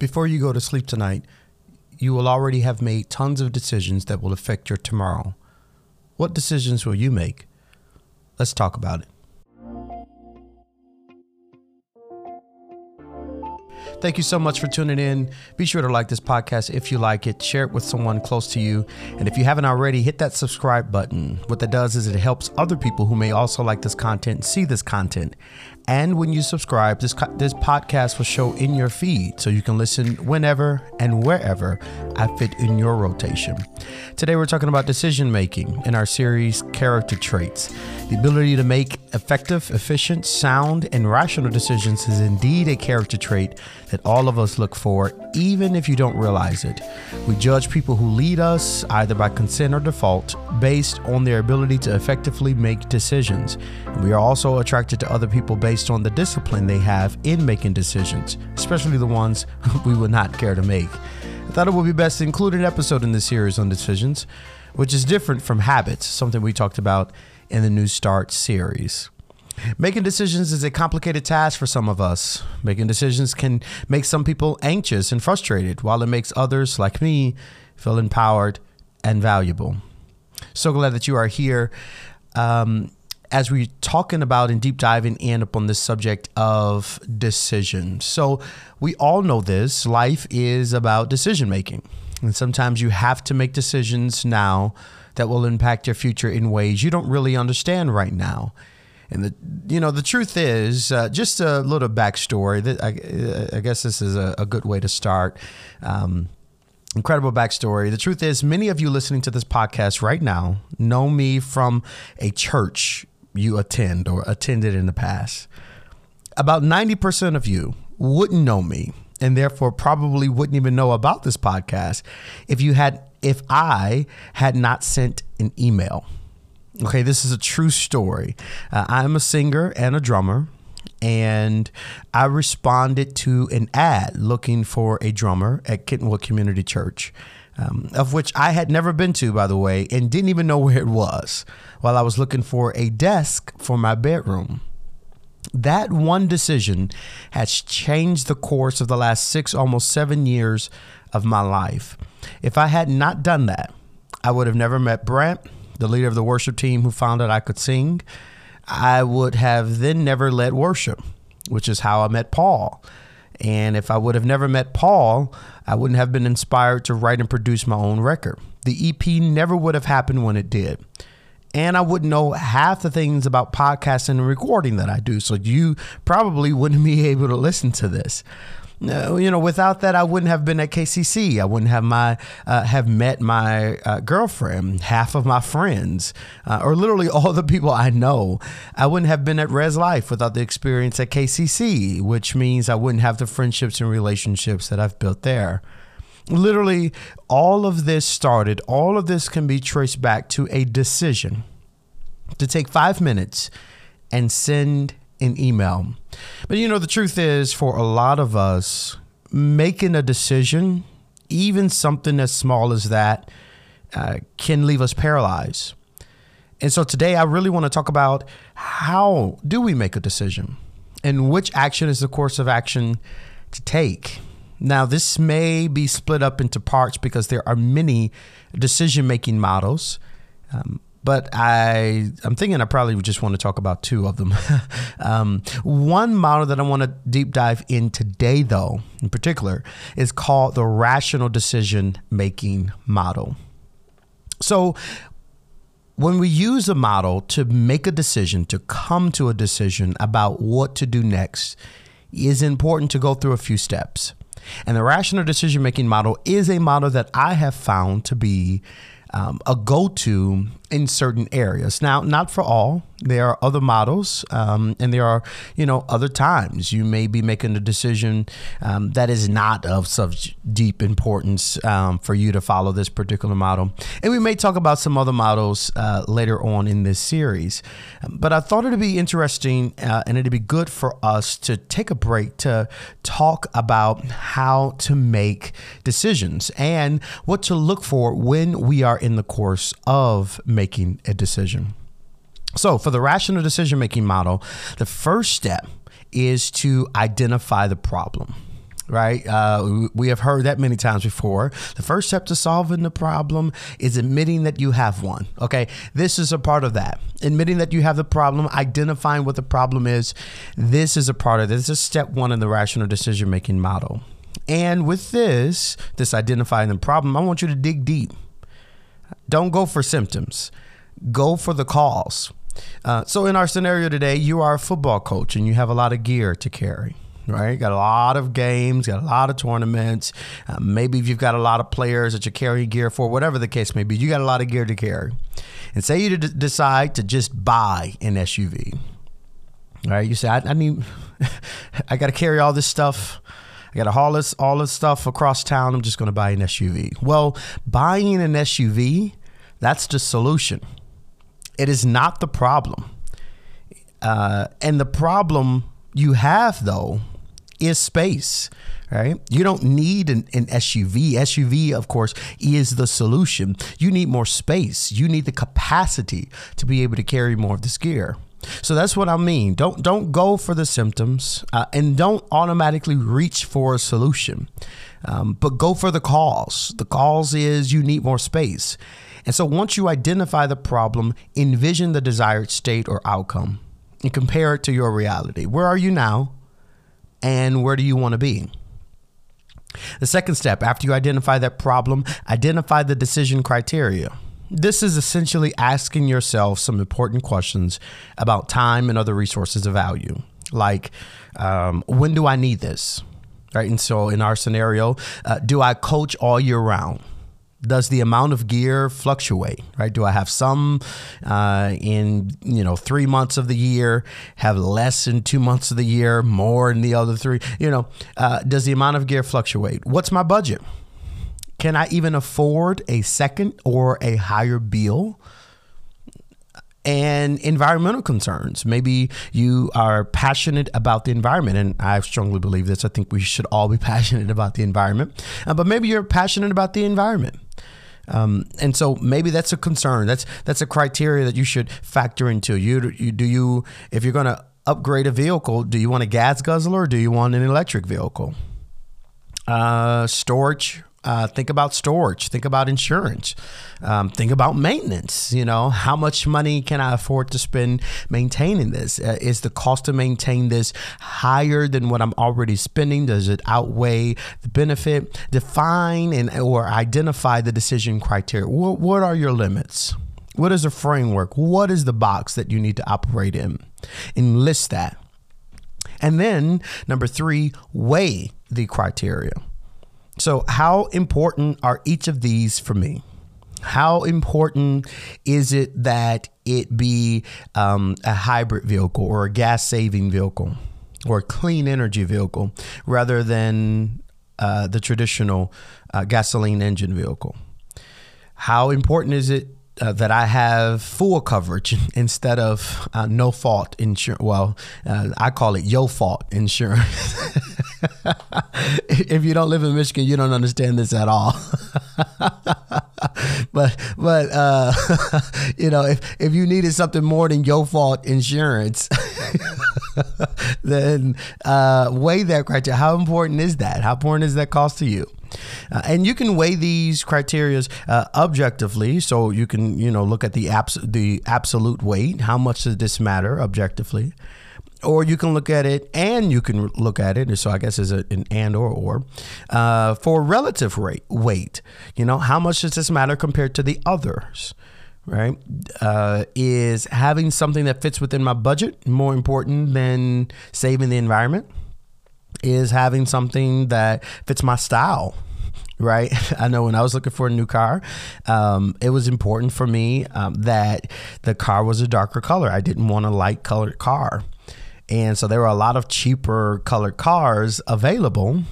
Before you go to sleep tonight, you will already have made tons of decisions that will affect your tomorrow. What decisions will you make? Let's talk about it. Thank you so much for tuning in. Be sure to like this podcast if you like it, share it with someone close to you. And if you haven't already, hit that subscribe button. What that does is it helps other people who may also like this content see this content. And when you subscribe, this this podcast will show in your feed so you can listen whenever and wherever I fit in your rotation. Today we're talking about decision making in our series Character Traits. The ability to make effective, efficient, sound, and rational decisions is indeed a character trait that all of us look for, even if you don't realize it. We judge people who lead us either by consent or default based on their ability to effectively make decisions. We are also attracted to other people based based on the discipline they have in making decisions, especially the ones we would not care to make. I thought it would be best to include an episode in this series on decisions, which is different from habits, something we talked about in the New Start series. Making decisions is a complicated task for some of us. Making decisions can make some people anxious and frustrated, while it makes others, like me, feel empowered and valuable. So glad that you are here. Um, as we're talking about and deep diving in upon this subject of decision. So, we all know this life is about decision making. And sometimes you have to make decisions now that will impact your future in ways you don't really understand right now. And the you know the truth is uh, just a little backstory. That I, I guess this is a, a good way to start. Um, incredible backstory. The truth is, many of you listening to this podcast right now know me from a church you attend or attended in the past, about 90% of you wouldn't know me and therefore probably wouldn't even know about this podcast if you had if I had not sent an email. Okay, this is a true story. Uh, I'm a singer and a drummer and I responded to an ad looking for a drummer at Kentwood Community Church um, of which I had never been to, by the way, and didn't even know where it was while I was looking for a desk for my bedroom. That one decision has changed the course of the last six, almost seven years of my life. If I had not done that, I would have never met Brent, the leader of the worship team who found out I could sing. I would have then never led worship, which is how I met Paul. And if I would have never met Paul, I wouldn't have been inspired to write and produce my own record. The EP never would have happened when it did. And I wouldn't know half the things about podcasting and recording that I do. So you probably wouldn't be able to listen to this. You know, without that, I wouldn't have been at KCC. I wouldn't have my uh, have met my uh, girlfriend, half of my friends, uh, or literally all the people I know. I wouldn't have been at Res Life without the experience at KCC, which means I wouldn't have the friendships and relationships that I've built there. Literally, all of this started. All of this can be traced back to a decision to take five minutes and send an email. But you know, the truth is, for a lot of us, making a decision, even something as small as that, uh, can leave us paralyzed. And so today, I really want to talk about how do we make a decision and which action is the course of action to take. Now, this may be split up into parts because there are many decision making models. Um, but I I'm thinking I probably just want to talk about two of them. um, one model that I want to deep dive in today, though, in particular, is called the rational decision making model. So when we use a model to make a decision, to come to a decision about what to do next, is important to go through a few steps. And the rational decision making model is a model that I have found to be um, a go to in certain areas. Now, not for all. There are other models, um, and there are, you know, other times you may be making a decision um, that is not of such deep importance um, for you to follow this particular model. And we may talk about some other models uh, later on in this series. But I thought it'd be interesting uh, and it'd be good for us to take a break to talk about how to make decisions and what to look for when we are in the course of making making a decision. So, for the rational decision making model, the first step is to identify the problem. right? Uh, we have heard that many times before. The first step to solving the problem is admitting that you have one. Okay, this is a part of that. Admitting that you have the problem, identifying what the problem is. This is a part of this. This is step one in the rational decision making model. And with this, this identifying the problem, I want you to dig deep. Don't go for symptoms, go for the cause. Uh, so, in our scenario today, you are a football coach and you have a lot of gear to carry right? Got a lot of games, got a lot of tournaments. Uh, maybe you've got a lot of players that you're carrying gear for, whatever the case may be. You got a lot of gear to carry. And say you d- decide to just buy an SUV. All right, you say, I, I need, I got to carry all this stuff. I got haul this, all this stuff across town. I'm just going to buy an SUV. Well, buying an SUV, that's the solution. It is not the problem. Uh, and the problem you have, though, is space right? You don't need an, an, SUV. SUV, of course, is the solution. You need more space. You need the capacity to be able to carry more of this gear. So that's what I mean. Don't don't go for the symptoms, uh, and don't automatically reach for a solution, um, but go for the cause. The cause is you need more space, and so once you identify the problem, envision the desired state or outcome, and compare it to your reality. Where are you now? and where do you want to be? The second step, after you identify that problem, identify the decision criteria. This is essentially asking yourself some important questions about time and other resources of value, like um, when do I need this? Right. And so in our scenario, uh, do I coach all year round? does the amount of gear fluctuate right do i have some uh, in you know three months of the year have less in two months of the year more in the other three you know uh, does the amount of gear fluctuate what's my budget can i even afford a second or a higher bill and environmental concerns. Maybe you are passionate about the environment, and I strongly believe this. I think we should all be passionate about the environment, uh, but maybe you're passionate about the environment. Um, and so maybe that's a concern. That's that's a criteria that you should factor into. You, you do you if you're going to upgrade a vehicle, do you want a gas guzzler or do you want an electric vehicle? Uh, storage uh, think about storage. Think about insurance. Um, think about maintenance. You know, how much money can I afford to spend maintaining this? Uh, is the cost to maintain this higher than what I'm already spending? Does it outweigh the benefit? Define and or identify the decision criteria. What, what are your limits? What is the framework? What is the box that you need to operate in? Enlist that. And then number three, weigh the criteria. So, how important are each of these for me? How important is it that it be um, a hybrid vehicle or a gas saving vehicle or a clean energy vehicle rather than uh, the traditional uh, gasoline engine vehicle? How important is it uh, that I have full coverage instead of uh, no fault insurance. Well, uh, I call it yo fault insurance. if you don't live in Michigan, you don't understand this at all. but but uh, you know, if if you needed something more than your fault insurance. then uh, weigh that criteria. How important is that? How important is that cost to you? Uh, and you can weigh these criteria uh, objectively. So you can, you know, look at the abs- the absolute weight. How much does this matter objectively? Or you can look at it and you can look at it. So I guess it's an and or or uh, for relative rate weight. You know, how much does this matter compared to the others? Right? Uh, is having something that fits within my budget more important than saving the environment? is having something that fits my style right? I know when I was looking for a new car, um, it was important for me um, that the car was a darker color. I didn't want a light colored car. And so there were a lot of cheaper colored cars available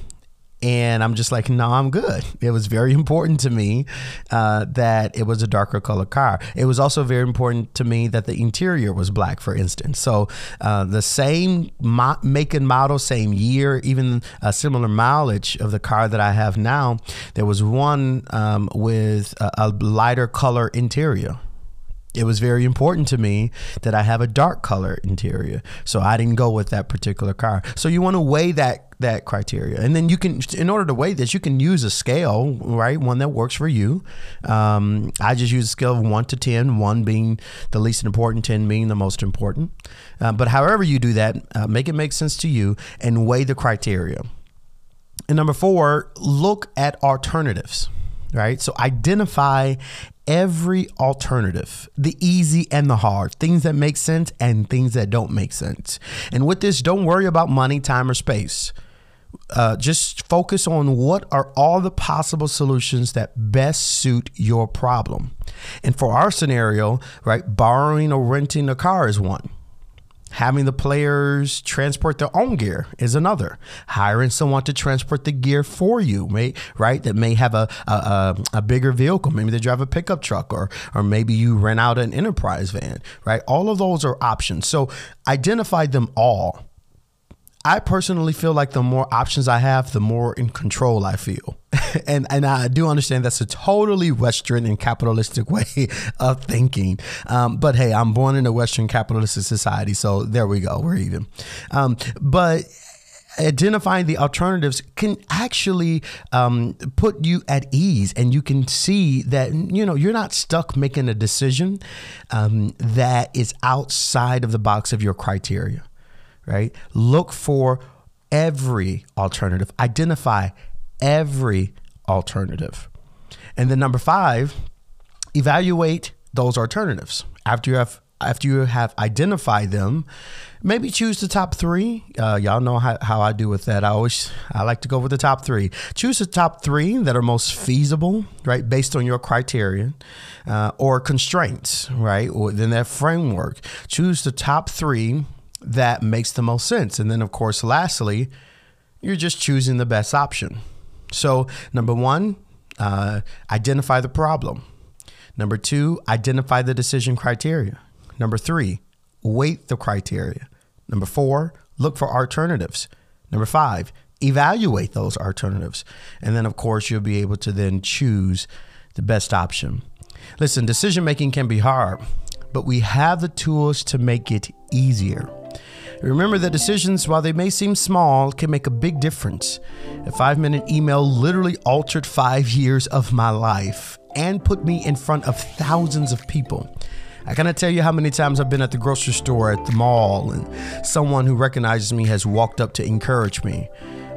and I'm just like, no, I'm good. It was very important to me uh, that it was a darker color car. It was also very important to me that the interior was black, for instance. So uh, the same mo- make and model, same year, even a similar mileage of the car that I have now, there was one um, with a, a lighter color interior it was very important to me that I have a dark color interior. So I didn't go with that particular car. So you want to weigh that that criteria. And then you can, in order to weigh this, you can use a scale, right? One that works for you. Um, I just use a scale of one to 10, one being the least important, 10 being the most important. Uh, but however you do that, uh, make it make sense to you and weigh the criteria. And number four, look at alternatives, right? So identify every alternative, the easy and the hard, things that make sense and things that don't make sense. And with this, don't worry about money, time, or space. Uh, just focus on what are all the possible solutions that best suit your problem. And for our scenario, right, borrowing or renting a car is one. Having the players transport their own gear is another. Hiring someone to transport the gear for you, may, right? That may have a, a, a bigger vehicle. Maybe they drive a pickup truck, or or maybe you rent out an enterprise van, right? All of those are options. So identify them all I personally feel like the more options I have, the more in control I feel. and and I do understand that's a totally Western and capitalistic way of thinking. Um, but hey, I'm born in a Western capitalistic society, so there we go. We're even. Um, but identifying the alternatives can actually um, put you at ease and you can see that you know you're not stuck making a decision um, that is outside of the box of your criteria right? Look for every alternative, identify every alternative. And then number five, evaluate those alternatives. After you have after you have identified them, maybe choose the top three. Uh, y'all know how, how I do with that. I always I like to go with the top three. Choose the top three that are most feasible, right, based on your criterion uh, or constraints, right, or within that framework. Choose the top three that makes the most sense. And then, of course, lastly, you're just choosing the best option. So, number one, uh, identify the problem. Number two, identify the decision criteria. Number three, weight the criteria. Number four, look for alternatives. Number five, evaluate those alternatives. And then, of course, you'll be able to then choose the best option. Listen, decision making can be hard, but we have the tools to make it easier. Remember that decisions, while they may seem small, can make a big difference. A five minute email literally altered five years of my life and put me in front of thousands of people. I cannot tell you how many times I've been at the grocery store, at the mall, and someone who recognizes me has walked up to encourage me.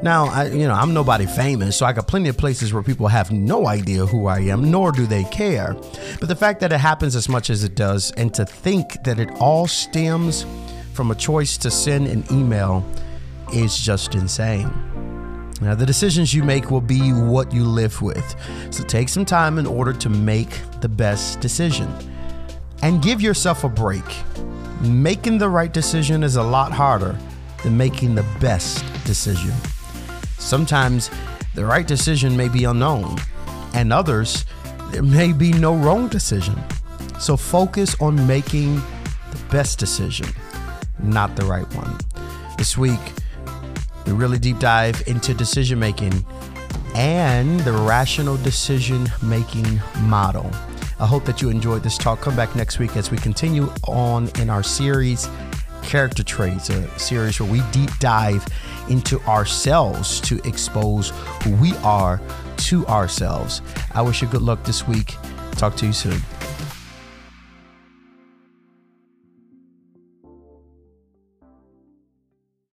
Now, I, you know, I'm nobody famous, so I got plenty of places where people have no idea who I am, nor do they care. But the fact that it happens as much as it does, and to think that it all stems from a choice to send an email is just insane. Now, the decisions you make will be what you live with. So take some time in order to make the best decision and give yourself a break. Making the right decision is a lot harder than making the best decision. Sometimes the right decision may be unknown, and others, there may be no wrong decision. So focus on making the best decision not the right one. This week, we really deep dive into decision making and the rational decision making model. I hope that you enjoyed this talk. Come back next week as we continue on in our series, Character Traits, a series where we deep dive into ourselves to expose who we are to ourselves. I wish you good luck this week. Talk to you soon.